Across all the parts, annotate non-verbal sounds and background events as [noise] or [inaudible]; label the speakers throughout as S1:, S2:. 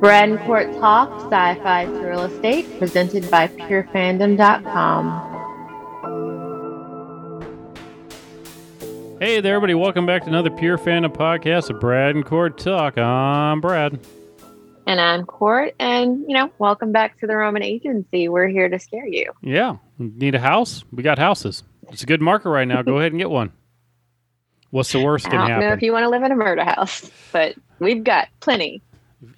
S1: Brad and Court Talk, Sci-Fi to Real Estate, presented by PureFandom.com.
S2: Hey there, everybody. Welcome back to another Pure Fandom podcast of Brad and Court Talk. I'm Brad.
S1: And I'm Court, and you know, welcome back to the Roman Agency. We're here to scare you.
S2: Yeah. Need a house? We got houses. It's a good market right now. Go ahead and get one. What's the worst
S1: I don't know if you want to live in a murder house, but we've got plenty.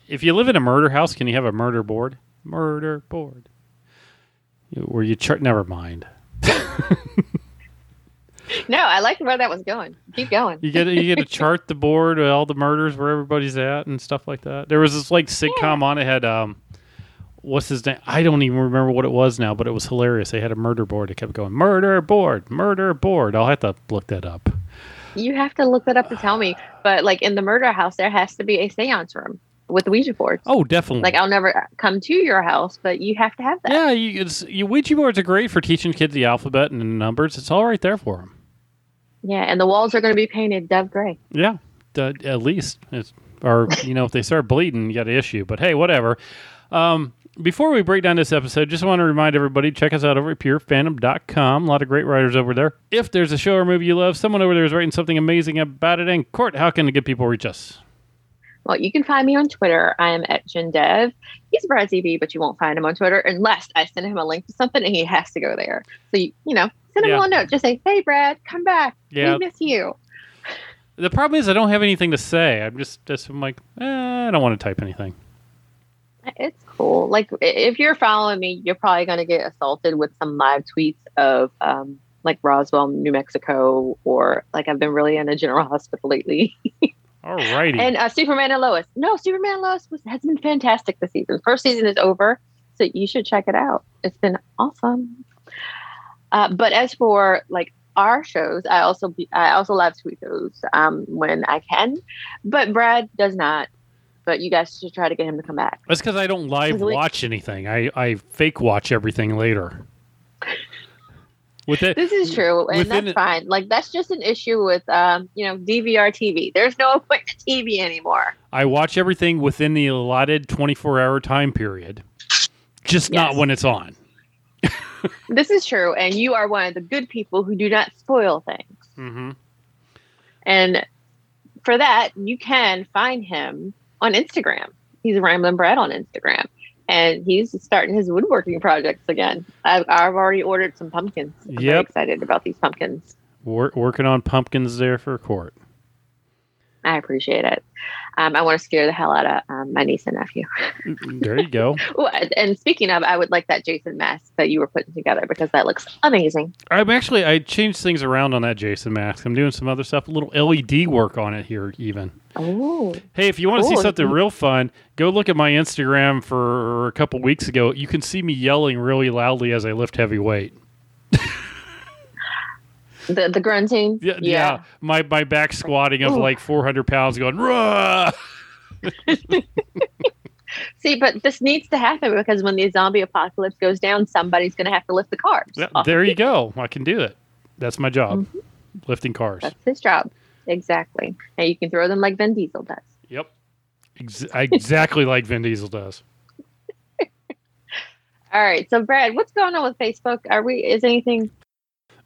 S2: If you live in a murder house, can you have a murder board? Murder board. Where you chart? Never mind. [laughs]
S1: No, I liked where that was going. Keep going.
S2: You get you get to [laughs] chart the board all the murders where everybody's at and stuff like that. There was this like sitcom on it had um, what's his name? I don't even remember what it was now, but it was hilarious. They had a murder board. It kept going murder board, murder board. I'll have to look that up.
S1: You have to look that up to tell me. But like in the murder house, there has to be a seance room with the Ouija boards.
S2: Oh, definitely.
S1: Like I'll never come to your house, but you have to have that.
S2: yeah, you, it's, you Ouija boards are great for teaching kids the alphabet and the numbers. It's all right there for them.
S1: Yeah, and the walls are going to be painted dove gray.
S2: Yeah, d- at least. It's, or, you know, if they start bleeding, you got an issue. But hey, whatever. Um, before we break down this episode, just want to remind everybody check us out over at purefandom.com. A lot of great writers over there. If there's a show or movie you love, someone over there is writing something amazing about it. And Court, how can the good people reach us?
S1: Well, you can find me on Twitter. I am at Dev. He's Brad TV, but you won't find him on Twitter unless I send him a link to something and he has to go there. So you, you know, send him
S2: Yeah.
S1: a little note. Just say, "Hey, Brad, come back.
S2: Yeah.
S1: We miss you."
S2: The problem is I don't have anything to say. I'm just, just I'm like, eh, I don't want to type anything.
S1: It's cool. Like if you're following me, you're probably going to get assaulted with some live tweets of um, like Roswell, New Mexico, or like I've been really in a general [laughs] hospital lately.
S2: All righty.
S1: and uh, Superman and Lois. No, Superman and Lois was, has been fantastic this season. First season is over, so you should check it out. It's been awesome. Uh, but as for like our shows, I also be, I also live tweet those um, when I can, but Brad does not. But you guys should try to get him to come back.
S2: That's because I don't live watch anything. I, I fake watch everything later. With it,
S1: This is true, and
S2: Within
S1: that's fine. Like that's just an issue with um, you know DVR TV. There's no [laughs] appointment TV anymore.
S2: I watch everything within the allotted 24 hour time period, just not when it's on. [laughs]
S1: This is true, and you are one of the good people who do not spoil things.
S2: Mm-hmm.
S1: And for that, you can find him on Instagram. He's Ramblin' Brad on Instagram. And he's starting his woodworking projects again. I've, I've already ordered some pumpkins. I'm
S2: Yep.
S1: excited about these pumpkins.
S2: Wor- working on pumpkins there for court.
S1: I appreciate it. Um, I want to scare the hell out of um, my niece and nephew.
S2: There you go. [laughs]
S1: Ooh, and- speaking of, I would like that Jason mask that you were putting together because that looks amazing.
S2: I'm actually I changed things around on that Jason mask. I'm doing some other stuff, a little LED work on it here even.
S1: Oh,
S2: Hey, if you want to see something real fun, go look at my Instagram for a couple weeks ago. You can see me yelling really loudly as I lift heavy weight. [laughs]
S1: the the grunting.
S2: Yeah, yeah. My my back squatting of
S1: Ooh.
S2: like 400 pounds going. [laughs]
S1: See, but this needs to happen because when the zombie apocalypse goes down, somebody's going to have to lift the cars.
S2: Yeah, there
S1: the
S2: you go. I can do it. That's my job,
S1: Mm-hmm.
S2: lifting cars.
S1: That's his job. Exactly. And you can throw them like Vin Diesel does.
S2: Yep, Ex- [laughs] exactly like Vin Diesel does. [laughs]
S1: All right. So, Brad, what's going on with Facebook? Are we, is anything?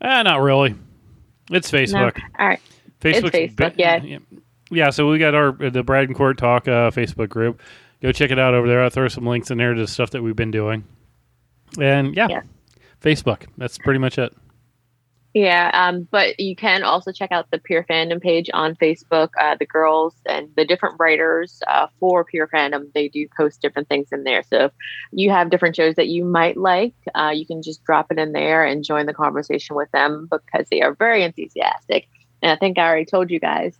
S2: Ah, not really. It's Facebook.
S1: All right.
S2: Facebook's
S1: Facebook, yeah.
S2: yeah. Yeah, so we got our the Brad and Court Talk uh, Facebook group. Go check it out over there. I'll throw some links in there to stuff that we've been doing. And yeah,
S1: Yeah.
S2: Facebook. That's pretty much it.
S1: Yeah. Um, but you can also check out the Pure Fandom page on Facebook. Uh, the girls and the different writers uh, for Pure Fandom, they do post different things in there. So if you have different shows that you might like, uh, you can just drop it in there and join the conversation with them because they are very enthusiastic. And I think I already told you guys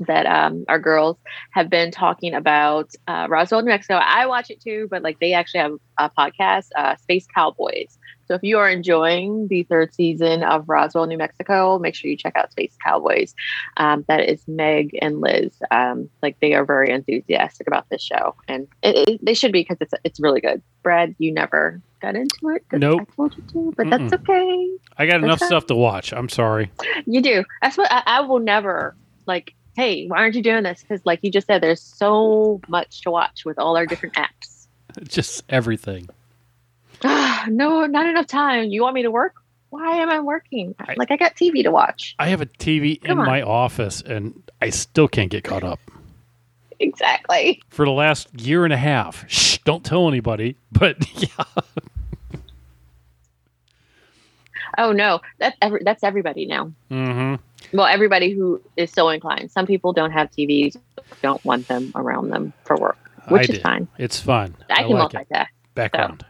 S1: that um, our girls have been talking about uh, Roswell, New Mexico. I watch it too, but like they actually have a podcast, uh, Space Cowboys. So if you are enjoying the third season of Roswell, New Mexico, make sure you check out Space Cowboys. Um, that is Meg and Liz. Um, like they are very enthusiastic about this show, and it, it, they should be because it's it's really good. Brad, you never got into it.
S2: Nope.
S1: I told you to, but that's
S2: Mm-mm.
S1: okay.
S2: I got enough
S1: Okay.
S2: stuff to watch. I'm sorry.
S1: You do. That's what I, I will never like hey, why aren't you doing this? Because, like you just said, there's so much to watch with all our different apps. [laughs]
S2: Just everything. [sighs]
S1: no, not enough time. You want me to work? Why am I working?
S2: I-
S1: like I got TV to watch.
S2: I have a TV
S1: Come
S2: in
S1: on.
S2: my office and I still can't get caught up. [laughs]
S1: Exactly.
S2: For the last year and a half. Shh, don't tell anybody. But [laughs] yeah.
S1: Oh no, that's every, that's everybody now.
S2: hmm
S1: Well, everybody who is so inclined. Some people don't have TVs, don't want them around them for work, which
S2: I
S1: is fine.
S2: It's fun.
S1: I, can
S2: like
S1: multitask.
S2: Background.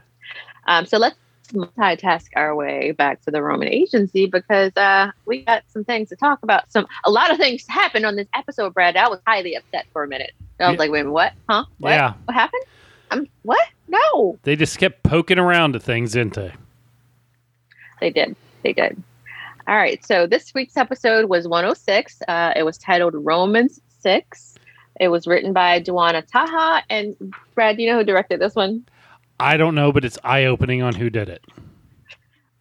S1: Um, so let's multitask our way back to the Roman agency because uh, we got some things to talk about. Some a lot of things happened on this episode, Brad. I was highly upset for a minute. I was
S2: Yeah.
S1: like, wait what? Huh? What?
S2: Yeah.
S1: What happened? Um, what? No,
S2: They just kept poking around to things, didn't they?
S1: they did. They did. All right. So this week's episode was 106. Uh, it was titled Romans 6. It was written by Duana Taha. And Brad, do you know who directed this one?
S2: I don't know, but it's eye opening on who did it.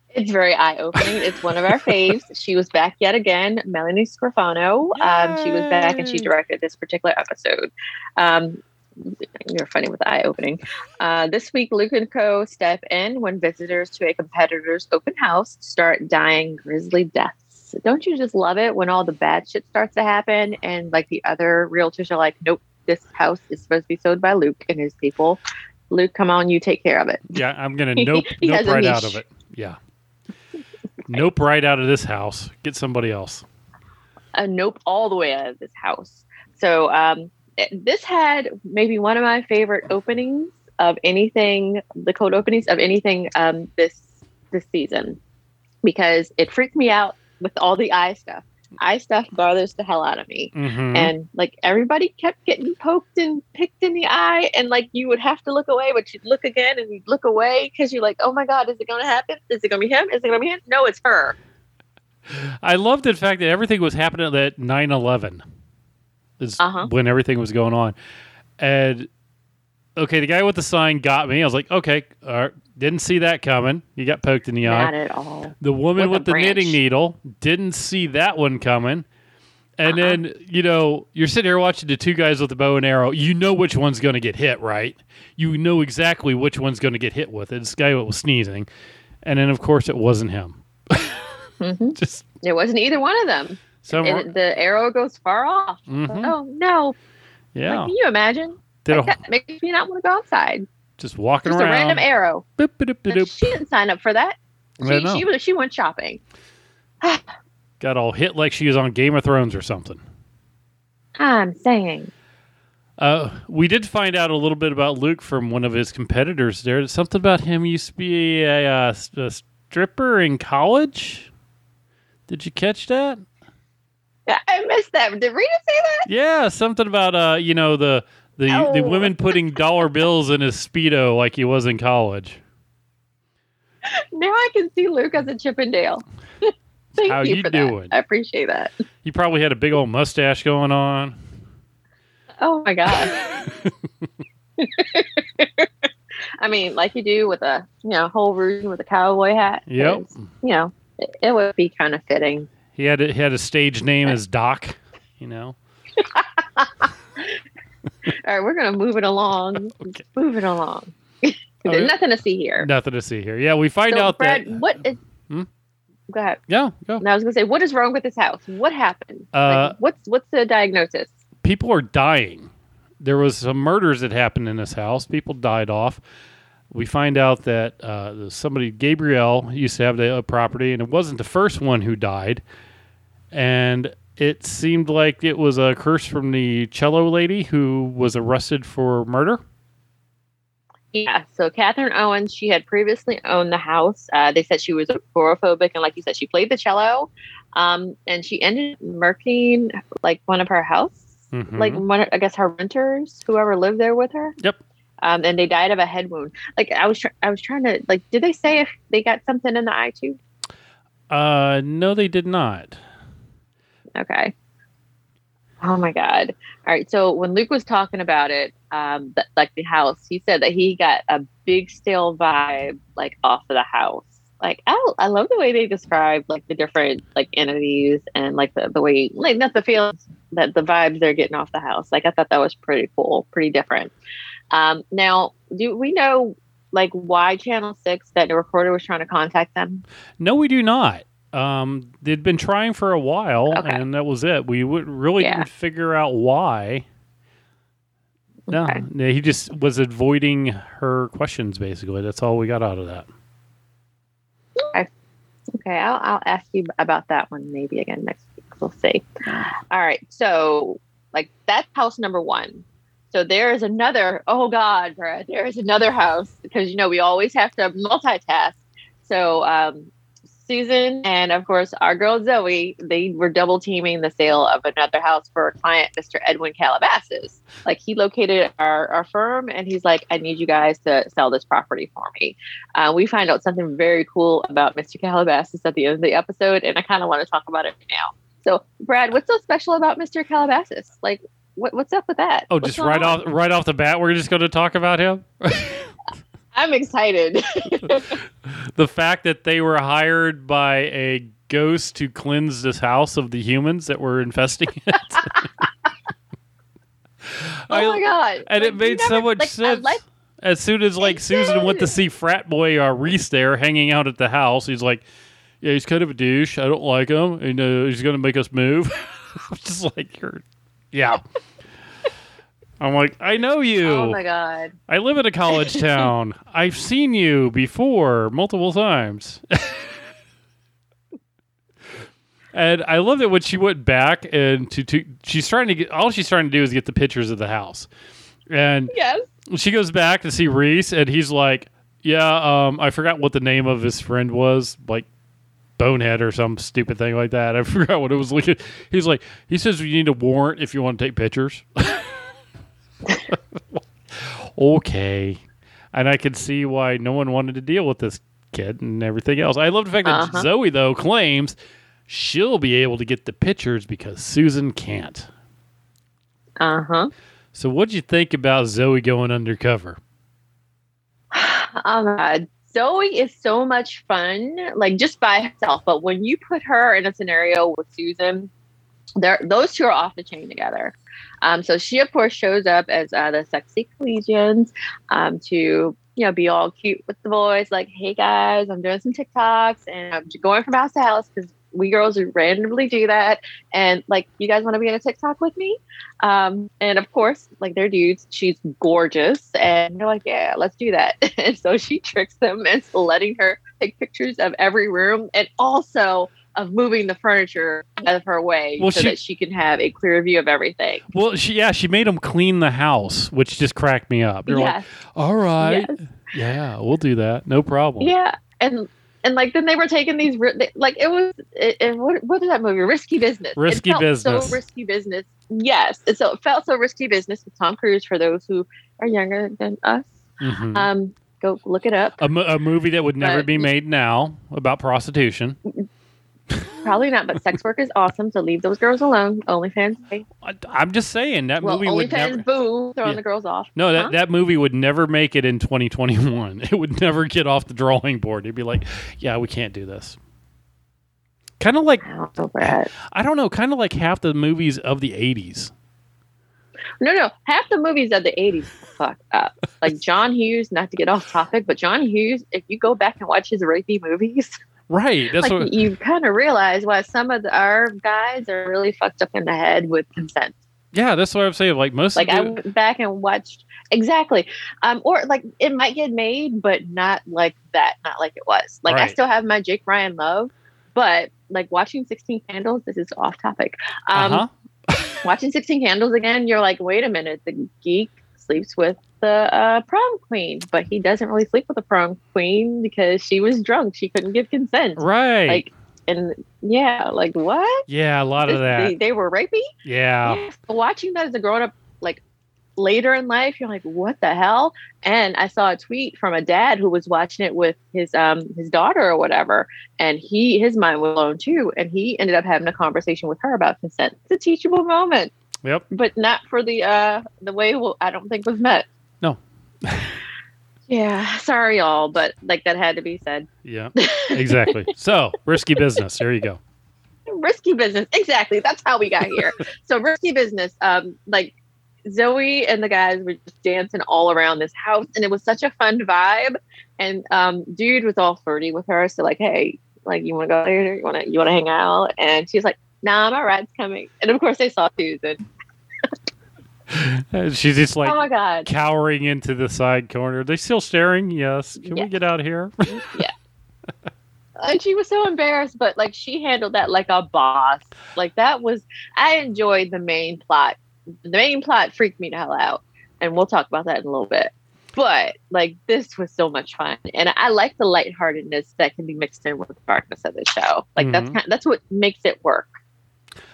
S1: It's very eye opening. It's one of our [laughs] faves. She was back yet again, Melanie Scrofano. Um, she was back and she directed this particular episode. Um, you're funny with the eye opening. Uh, this week, Luke and Co. step in when visitors to a competitor's open house start dying grisly deaths. Don't you just love it when all the bad shit starts to happen and like the other realtors are like, nope, this house is supposed to be sold by Luke and his people. Luke, come on, you take care of it.
S2: Yeah, I'm gonna [laughs] nope nope right out of it. Yeah. Nope right out of this house. Get somebody else.
S1: a nope all the way out of this house. So um, it- this had maybe one of my favorite openings of anything, the cold openings of anything um, this this season, because it freaked me out with all the eye stuff. Eye stuff bothers the hell out of me.
S2: hmm
S1: And like everybody kept getting poked and picked in the eye, and like you would have to look away, but you'd look again and you'd look away because you're like, oh my god, is it going to happen? Is it going to be him? Is it going to be him? No, it's her.
S2: I loved the fact that everything was happening at 9 11 is
S1: Uh-huh.
S2: when everything was going on. And okay, the guy with the sign got me. I was like, okay, all right, didn't see that coming. You got poked in the eye.
S1: Not at all.
S2: The woman
S1: With
S2: with,
S1: a
S2: the knitting needle didn't see that one coming. And
S1: Uh-uh.
S2: then, you know, you're sitting here watching the two guys with the bow and arrow. You know which one's going to get hit, right? You know exactly which one's going to get hit with it. This guy was sneezing. And then, of course, it wasn't him.
S1: hmm [laughs]
S2: Just
S1: It wasn't either one of them.
S2: some.
S1: and the arrow goes far off.
S2: Mhm.
S1: Oh no!
S2: Yeah.
S1: Like, can you imagine? Like, that makes me not want to go outside.
S2: Just walking around.
S1: Just a random arrow.
S2: Boop, boop, boop, boop.
S1: She didn't sign up for that.
S2: I
S1: She,
S2: know.
S1: she was she went shopping. [sighs]
S2: Got all hit like she was on Game of Thrones or something.
S1: I'm saying.
S2: Uh, we did find out a little bit about Luke from one of his competitors there. Something about him used to be a, uh, s- a stripper in college. Did you catch that?
S1: Yeah, I missed that. Did Rita say that?
S2: Yeah, something about uh, you know the the the
S1: Oh.
S2: women putting dollar bills in his speedo like he was in college.
S1: Now I can see Luke as a Chippendale. [laughs] Thank
S2: How
S1: you
S2: you
S1: for
S2: doing?
S1: that. I appreciate that.
S2: You probably had a big old mustache going on.
S1: Oh my [laughs] god. I mean, like you do with a you know whole version with a cowboy hat.
S2: Yep.
S1: You know, it, it would be kind of fitting.
S2: He had a, he had a stage name as Doc. You know. [laughs]
S1: All right, we're gonna move it along. [laughs]
S2: Okay.
S1: Move it along. [laughs]
S2: Okay.
S1: There's nothing to see here.
S2: Nothing to see here. Yeah, we find
S1: so,
S2: out
S1: Brad,
S2: that.
S1: what is?
S2: Hmm?
S1: Go ahead.
S2: Yeah, go.
S1: And I was gonna say, what is wrong with this house? What happened?
S2: Uh,
S1: like, what's what's the diagnosis?
S2: people are dying. There was some murders that happened in this house. People died off. We find out that uh, somebody, Gabriel, used to have the uh, property, and it wasn't the first one who died. And it seemed like it was a curse from the cello lady who was arrested for murder.
S1: Yeah. So Catherine Owens, she had previously owned the house. Uh, they said she was agoraphobic, and like you said, she played the cello. Um, and she ended up murking like one of her house,
S2: Mhm.
S1: like one, I guess her renters, whoever lived there with her.
S2: Yep.
S1: Um, and they died of a head wound. Like I was, tr- I was trying to like, did they say if they got something in the eye too?
S2: uh, no, they did not.
S1: Okay. Oh my God. All right. So when Luke was talking about it, um, like the house, he said that he got a big stale vibe like off of the house. Like I, I love the way they describe like the different like entities and like the, the way like not the feelings that the vibes they're getting off the house. Like I thought that was pretty cool, pretty different. Um, now, do we know like why Channel Six that the reporter was trying to contact them?
S2: No, we do not. Um, they'd been trying for a while,
S1: Okay.
S2: and that was it. We would really
S1: Yeah.
S2: didn't figure out why. No,
S1: Okay.
S2: no, he just was avoiding her questions. Basically, that's all we got out of that.
S1: Okay, I'll, I'll ask you about that one maybe again next week. We'll see. All right, so like that's house number one. So there is another. Oh God, Brad, there is another house because you know we always have to multitask. So um, Susan and of course our girl Zoe, they were double teaming the sale of another house for a client, Mr. Edwin Calabasas. Like he located our, our firm and he's like, I need you guys to sell this property for me. Uh, we find out something very cool about Mr. Calabasas at the end of the episode, and I kind of want to talk about it now. So, Brad, what's so special about Mr. Calabasas? Like, what, what's up with that?
S2: Oh,
S1: What's
S2: just right
S1: on?
S2: off right off the bat, we're just going to talk about him. [laughs]
S1: I'm excited. [laughs]
S2: the fact that they were hired by a ghost to cleanse this house of the humans that were infesting it. [laughs] [laughs]
S1: oh my god!
S2: and it made
S1: you
S2: so much
S1: like,
S2: sense.
S1: like-
S2: as soon as like Susan went to see frat boy uh, Reese there hanging out at the house, he's like, "Yeah, he's kind of a douche. I don't like him, and uh, he's gonna make us move." I'm just like, "You're, yeah." I'm like, I know you.
S1: oh my god!
S2: I live in a college [laughs] town. I've seen you before multiple times. [laughs] and I love that when she went back and to, to she's trying to get all she's trying to do is get the pictures of the house. And
S1: Yes.
S2: she goes back to see Reese and he's like, Yeah, um, I forgot what the name of his friend was, like Bonehead or some stupid thing like that. I [laughs] forgot what it was like. He's like he says you need a warrant if you want to take pictures. Okay. And I can see why no one wanted to deal with this kid and everything else. I love the fact that
S1: Uh-huh.
S2: Zoe, though, claims she'll be able to get the pictures because Susan can't.
S1: Uh huh.
S2: So, what'd you think about Zoe going undercover? [sighs]
S1: Oh god. Zoe is so much fun, like just by herself. But when you put her in a scenario with Susan, those two are off the chain together. Um, so she, of course, shows up as uh, the sexy collegians um, to, you know, be all cute with the boys. Like, hey guys, I'm doing some TikToks and I'm going from house to house because we girls randomly do that. And like, you guys want to be in a TikTok with me? Um, and of course, like they're dudes, she's gorgeous, and they're like, yeah, let's do that. [laughs] and so she tricks them into letting her take pictures of every room and also of moving the furniture out of her way
S2: Well,
S1: so
S2: she-
S1: that she can have a clear view of everything.
S2: Well, she yeah, she made them clean the house, which just cracked me up. They're like,
S1: Yes.
S2: "All right,
S1: Yes.
S2: yeah, we'll do that, no problem."
S1: Yeah. And and like then they were taking these like it was it, it, what, what is that movie risky business It
S2: Risky
S1: felt
S2: Business.
S1: so risky business yes and so it felt so risky business with tom cruise for those who are younger than us
S2: Mhm.
S1: um go look it up
S2: a, mo- a movie that would never
S1: But-
S2: be made now about prostitution.
S1: Probably not but sex work is awesome so leave those girls alone onlyfans hey.
S2: I'm just saying that
S1: well
S2: movie would never.
S1: boo throwing
S2: Yeah.
S1: the girls off
S2: No, that,
S1: Huh?
S2: that movie would never make it in 2021. [laughs] It would never get off the drawing board. It'd be like, yeah, we can't do this. Kind of like,
S1: I don't know,
S2: I don't know, kind of like half the movies of the 80s.
S1: No, no. Half the movies of the 80s fuck up. Like John Hughes, not to get off topic, but John Hughes, if you go back and watch his rapey movies, [laughs]
S2: Right. That's
S1: like
S2: what.
S1: you kind of realize why some of the, our guys are really fucked up in the head with consent.
S2: Yeah, that's what I'm saying. Like most
S1: Like
S2: of
S1: I went back and watched exactly, um, or like it might get made, but not like that, not like it was. Like I still have my Jake Ryan love, but like watching Sixteen Candles, this is off topic. Um,
S2: uh-huh.
S1: watching 16 candles again you're like wait a minute the geek sleeps with the uh, prom queen but he doesn't really sleep with the prom queen because she was drunk she couldn't give consent
S2: Right.
S1: like and yeah like what
S2: yeah, a lot of that.
S1: They, they were rapey
S2: yeah.
S1: yeah. Watching that as a grown-up like later in life you're like what the hell and i saw a tweet from a dad who was watching it with his um his daughter or whatever and he his mind was blown too and he ended up having a conversation with her about consent it's a teachable moment
S2: Yep.
S1: but not for the uh the way I don't think was met.
S2: No. [laughs]
S1: yeah, sorry y'all, but like that had to be said.
S2: Yeah. Exactly. [laughs] so, risky business. There you go.
S1: risky business. Exactly. That's how we got here. [laughs] so risky business. Um, like Zoe and the guys were just dancing all around this house, and it was such a fun vibe. And um, dude was all flirty with her, so like, hey, like, you want to go later? You want to you want to hang out? And she's like, Nah, my ride's coming. And of course, they saw Susan.
S2: She's just like
S1: oh my god,
S2: cowering into the side corner. Are they still staring? Yes. Can
S1: Yeah.
S2: we get out of here? [laughs]
S1: yeah. And she was so embarrassed, but like she handled that like a boss. Like that was, I enjoyed the main plot. The main plot freaked me the hell out, and we'll talk about that in a little bit. But like this was so much fun, and I like the lightheartedness that can be mixed in with the darkness of the show. Like that's
S2: Mhm.
S1: kind that's what makes it work.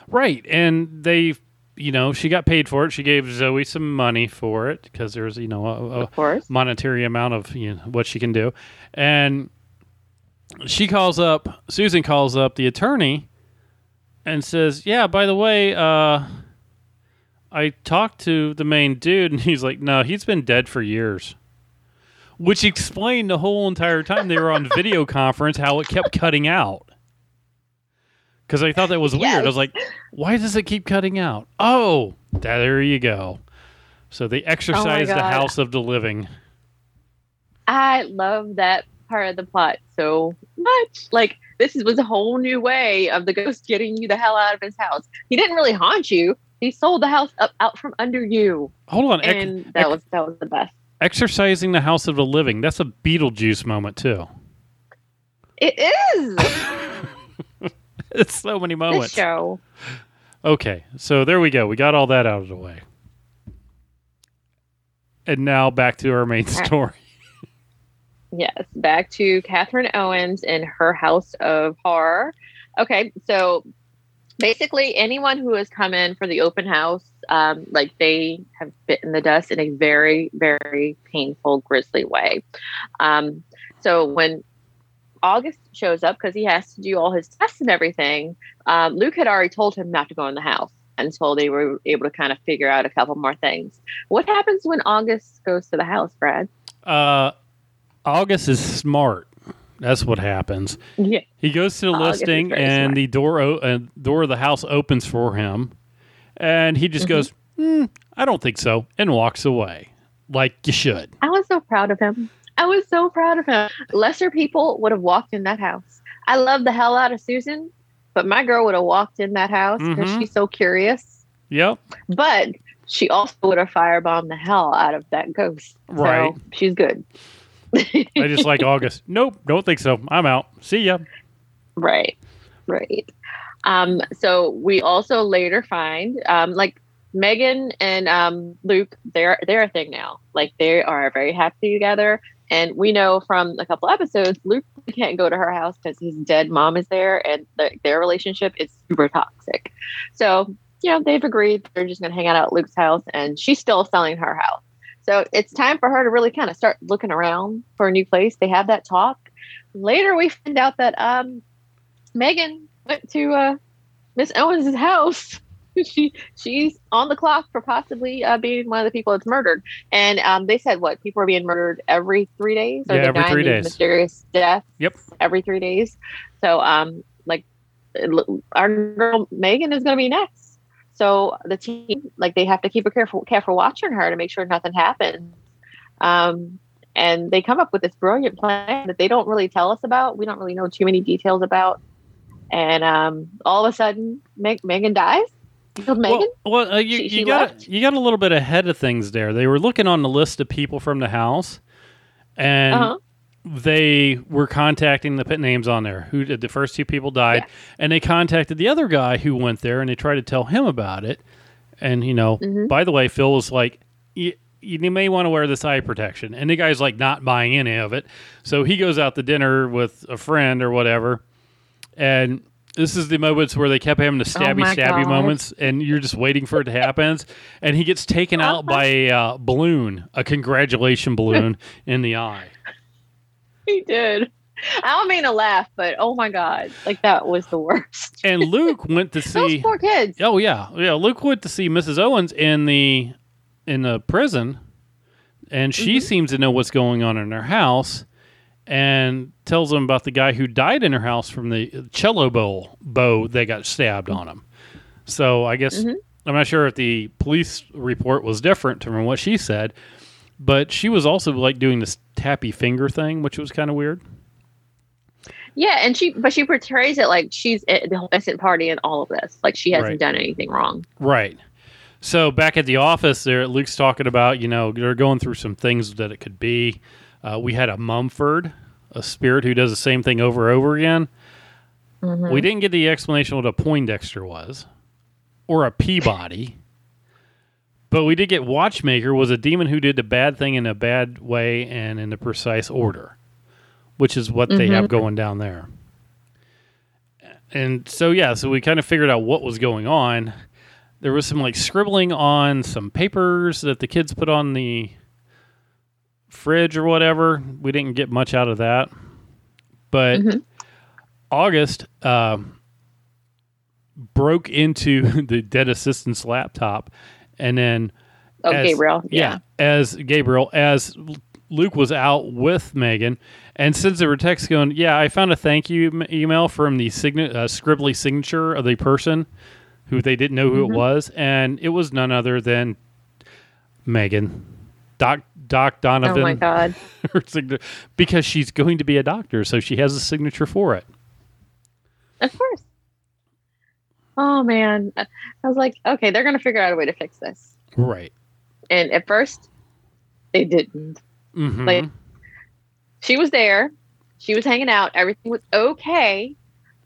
S2: Right. And they, you know, she got paid for it. She gave Zoe some money for it because there's, you know, a, a monetary amount of you know, what she can do. And she calls up, Susan calls up the attorney and says, Yeah, by the way, uh, I talked to the main dude, [laughs] and he's like, No, he's been dead for years. Which explained the whole entire time they were on video conference how it kept cutting out. Because I thought that was weird. I was like, why does it keep cutting out? Oh, there you go. So they oh exorcise
S1: the
S2: house of the living.
S1: I love that part of the plot so much. Like this was a whole new way of the ghost getting you the hell out of his house. He didn't really haunt you. He sold the house up out from under you,
S2: Hold on. Ex-
S1: and that
S2: ex-
S1: was that was the best.
S2: exorcising the house of the living. That's a Beetlejuice moment, too.
S1: It is [laughs] [laughs]
S2: It's so many
S1: this
S2: moments.
S1: show.
S2: Okay. So there we go. We got all that out of the way. And now back to our main [laughs] story.
S1: Yes, back to Catherine Owens in her house of horror. Okay, so basically, anyone who has come in for the open house, um, like they have bitten the dust in a very, very painful, grisly way. Um, so when August shows up, because he has to do all his tests and everything, um, Luke had already told him not to go in the house until they were able to kind of figure out a couple more things. What happens when August goes to the house, Brad?
S2: Uh, August is smart. That's what happens.
S1: Yeah.
S2: He goes to the
S1: August
S2: listing, and
S1: smart.
S2: the door o- uh, door of the house opens for him, and he just
S1: Mm-hmm.
S2: goes, "Hmm, "I don't think so," and walks away, like you should.
S1: I was so proud of him. I was so proud of him. Lesser people would have walked in that house. I love the hell out of Susan, but my girl would have walked in that house because
S2: Mhm.
S1: she's so curious.
S2: Yep.
S1: But she also would have firebombed the hell out of that ghost.
S2: Right.
S1: So she's good.
S2: I just like [laughs] August. Nope, don't think so. I'm out. See ya.
S1: Right. Right. Um, so we also later find um, like Megan and um, Luke, they're they're a thing now. Like they are very happy together. And we know from a couple episodes, Luke can't go to her house because his dead mom is there, and the, their relationship is super toxic. So you know they've agreed they're just going to hang out at Luke's house, and she's still selling her house. So it's time for her to really kind of start looking around for a new place. They have that talk. Later, we find out that um, Megan went to uh, Miss Owens' house. She [laughs] she's on the clock for possibly uh, being one of the people that's murdered. And um, they said what people are being murdered every three days.
S2: Yeah,
S1: they
S2: every
S1: dying
S2: three days.
S1: Mysterious death.
S2: Yep.
S1: Every three days. So um, like our girl Megan is going to be next. So the team, like, they have to keep a careful, careful watch on her to make sure nothing happens. Um, and they come up with this brilliant plan that they don't really tell us about. We don't really know too many details about. And um, all of a sudden, Meg- Megan dies. You Megan?
S2: Well, well uh, you,
S1: She-
S2: you
S1: she
S2: got
S1: left?
S2: you got a little bit ahead of things there. They were looking on the list of people from the house, and
S1: uh-huh.
S2: they were contacting the pit names on there. Who did the first two people died,
S1: Yes.
S2: and they contacted the other guy who went there, and they tried to tell him about it. And you know,
S1: Mhm.
S2: by the way, Phil was like, "Y- "You may want to wear this eye protection," and the guy's like not buying any of it. So he goes out to dinner with a friend or whatever, and. This is the moments where they kept having the stabby,
S1: Oh
S2: stabby
S1: God.
S2: moments, and you're just waiting for it to happen. And he gets taken out by a uh, balloon, a congratulation balloon [laughs] in the eye.
S1: He did. I don't mean to laugh, but oh my God. Like, that was the worst.
S2: And Luke went to [laughs] see Those
S1: poor kids.
S2: Oh yeah, yeah. Luke went to see Mrs. Owens in the in the prison, and she
S1: Mhm.
S2: seems to know what's going on in her house. And tells them about the guy who died in her house from the cello bow bow they got stabbed on him. So I guess
S1: Mhm.
S2: I'm not sure if the police report was different from what she said, but she was also like doing this tappy finger thing, which was kind of weird.
S1: Yeah, and she but she portrays it like she's at the innocent party in all of this. Like she hasn't
S2: Right.
S1: done anything wrong.
S2: Right. So back at the office, there, Luke's talking about you know they're going through some things that it could be. Uh, we had a Mumford, a spirit who does the same thing over and over again.
S1: Mhm.
S2: We didn't get the explanation what a Poindexter was, or a Peabody. But we did get Watchmaker was a demon who did the bad thing in a bad way and in a precise order, which is what they have going down there. And so yeah, so we kind of figured out what was going on. There was some like scribbling on some papers that the kids put on the fridge or whatever. We didn't get much out of that. But
S1: Mhm.
S2: August um, broke into [laughs] the dead assistant's laptop, and then
S1: Oh,
S2: as-
S1: Gabriel.
S2: yeah, as Gabriel, as Luke was out with Megan, and since her were text going, "Yeah, I found a thank you m- email from the signa- uh, scribbly signature of the person who they didn't know who
S1: Mhm.
S2: it was, and it was none other than Megan, Doc Doc Donovan.
S1: Oh my god. [laughs]
S2: because she's going to be a doctor, so she has a signature for it.
S1: Of course. Oh man. I was like, okay, they're gonna figure out a way to fix this.
S2: Right.
S1: And at first they didn't.
S2: hmm
S1: Like- She was there, she was hanging out, everything was okay.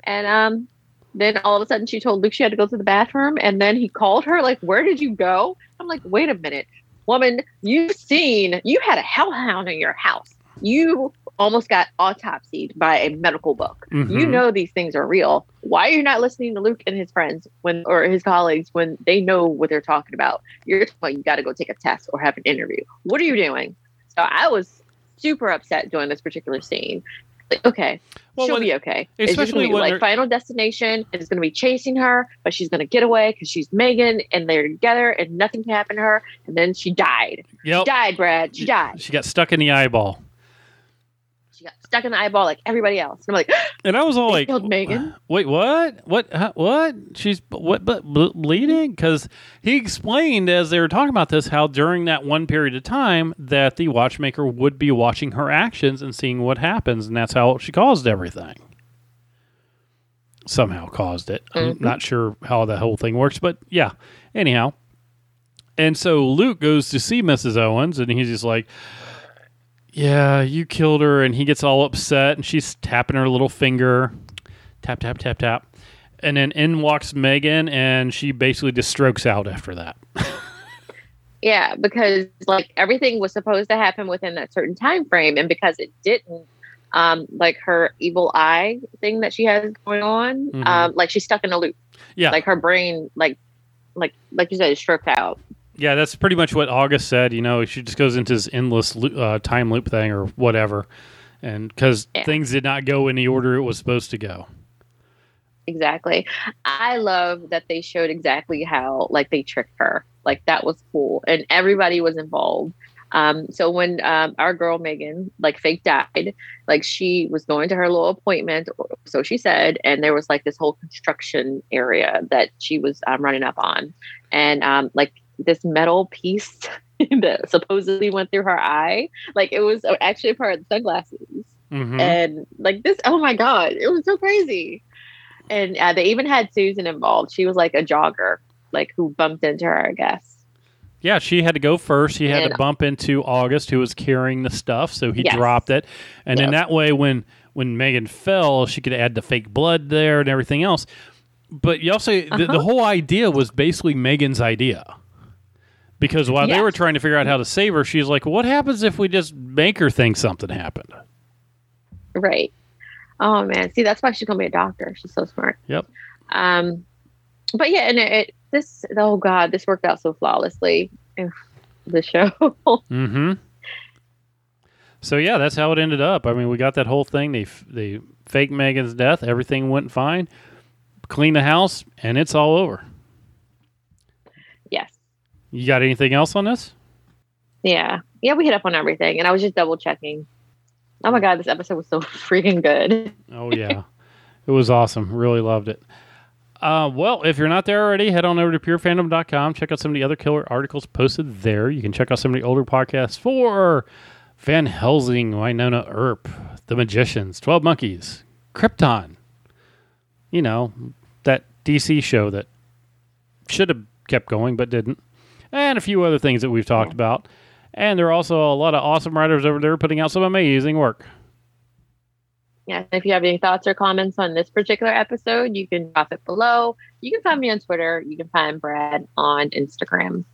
S1: And um then all of a sudden she told Luke she had to go to the bathroom and then he called her, like, where did you go? I'm like, wait a minute. Woman, you've seen you had a hellhound in your house. You almost got autopsied by a medical book. You
S2: Mhm.
S1: know these things are real. Why are you not listening to Luke and his friends when or his colleagues when they know what they're talking about? You're talking about you got to go take a test or have an interview. What are you doing? So I was super upset during this particular scene. Like, okay,
S2: Well,
S1: she'll
S2: when-
S1: be okay. It's
S2: especially
S1: gonna be like Final Destination is going to be chasing her, but she's going to get away because she's Megan and they're together and nothing can happen to her. And then she died.
S2: Yep.
S1: Died, Brad. She died.
S2: She got stuck in the eyeball.
S1: She got stuck in the eyeball like everybody else. And I'm like, [gasps]
S2: And I was all like,
S1: killed Megan? [gasps]
S2: Wait, what? What? Huh, what? She's what? But ble- bleeding? Because he explained as they were talking about this how during that one period of time that the watchmaker would be watching her actions and seeing what happens, and that's how she caused everything. Somehow caused it. I'm
S1: Mhm.
S2: not sure how the whole thing works, but yeah. Anyhow, and so Luke goes to see Mrs. Owens, and he's just like, "Yeah, you killed her," and he gets all upset, and she's tapping her little finger, tap tap tap tap, and then in walks Megan, and she basically just strokes out after that. [laughs]
S1: Yeah, because like everything was supposed to happen within that certain time frame, and because it didn't, um, like her evil eye thing that she has going on,
S2: Mhm.
S1: um, like she's stuck in a loop.
S2: Yeah.
S1: like her brain, like, like, like you said, is stroked out.
S2: Yeah, that's pretty much what August said. You know, she just goes into this endless uh, time loop thing or whatever, and because
S1: Yeah.
S2: things did not go in the order it was supposed to go.
S1: Exactly. I love that they showed exactly how like they tricked her. Like that was cool, and everybody was involved. Um, so when um, our girl Megan like fake died, like she was going to her little appointment, or so she said, and there was like this whole construction area that she was um, running up on, and um, like this metal piece [laughs] that supposedly went through her eye, like it was actually a part of the sunglasses
S2: hmm
S1: and like this oh my god it was so crazy and uh, they even had susan involved she was like a jogger like who bumped into her i guess
S2: Yeah, she had to go first. He had to bump into August, who was carrying the stuff, so he
S1: Yes.
S2: dropped it. And then that way, when when Megan fell, she could add the fake blood there and everything else. But you also the, the
S1: Uh-huh.
S2: whole idea was basically Megan's idea. Because while they were trying to figure out how to save her, she's like, "What happens if we just make her think something happened?"
S1: right oh man see that's why she's gonna be a doctor she's so smart
S2: Yep.
S1: um but yeah and it, it this oh god this worked out so flawlessly in [laughs] the show
S2: Mm-hmm. So yeah, that's how it ended up. I mean, we got that whole thing. They f- they fake Megan's death. Everything went fine. Clean the house, and it's all over. You got anything else on this?
S1: yeah yeah we hit up on everything and i was just double checking Oh my god, this episode was so [laughs] freaking good.
S2: Oh yeah, it was awesome. Really loved it. Uh, well, if you're not there already, head on over to purefandom.com. Check out some of the other killer articles posted there. You can check out some of the older podcasts for Van Helsing, Wynonna Earp, The Magicians, 12 Monkeys, Krypton. You know, that DC show that should have kept going but didn't. And a few other things that we've talked about. And there are also a lot of awesome writers over there putting out some amazing work.
S1: Yeah, if you have any thoughts or comments on this particular episode, you can drop it below. You can find me on Twitter. You can find Brad on Instagram.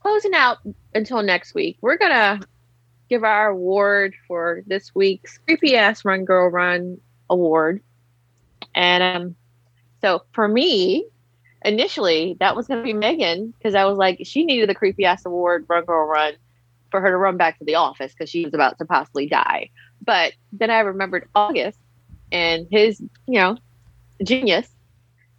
S1: Closing out until next week, we're going to give our award for this week's Creepy Ass Run Girl Run award. And um, so for me, initially, that was going to be Megan because I was like, she needed the Creepy Ass Award Run Girl Run for her to run back to the office because she was about to possibly die. But then I remembered August and his, you know, genius.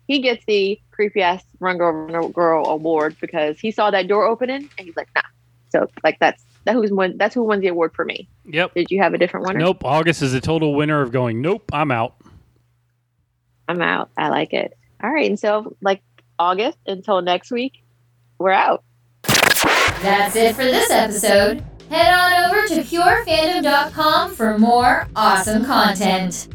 S1: He gets the creepy ass run girl run girl award because he saw that door opening and he's like, nah. So like that's that who's won that's who won the award for me.
S2: Yep.
S1: Did you have a different winner?
S2: Nope. August is a total winner of going, nope, I'm out.
S1: I'm out. I like it. All right. And so like August until next week, we're out.
S3: That's it for this episode. Head on over to purefandom.com for more awesome content.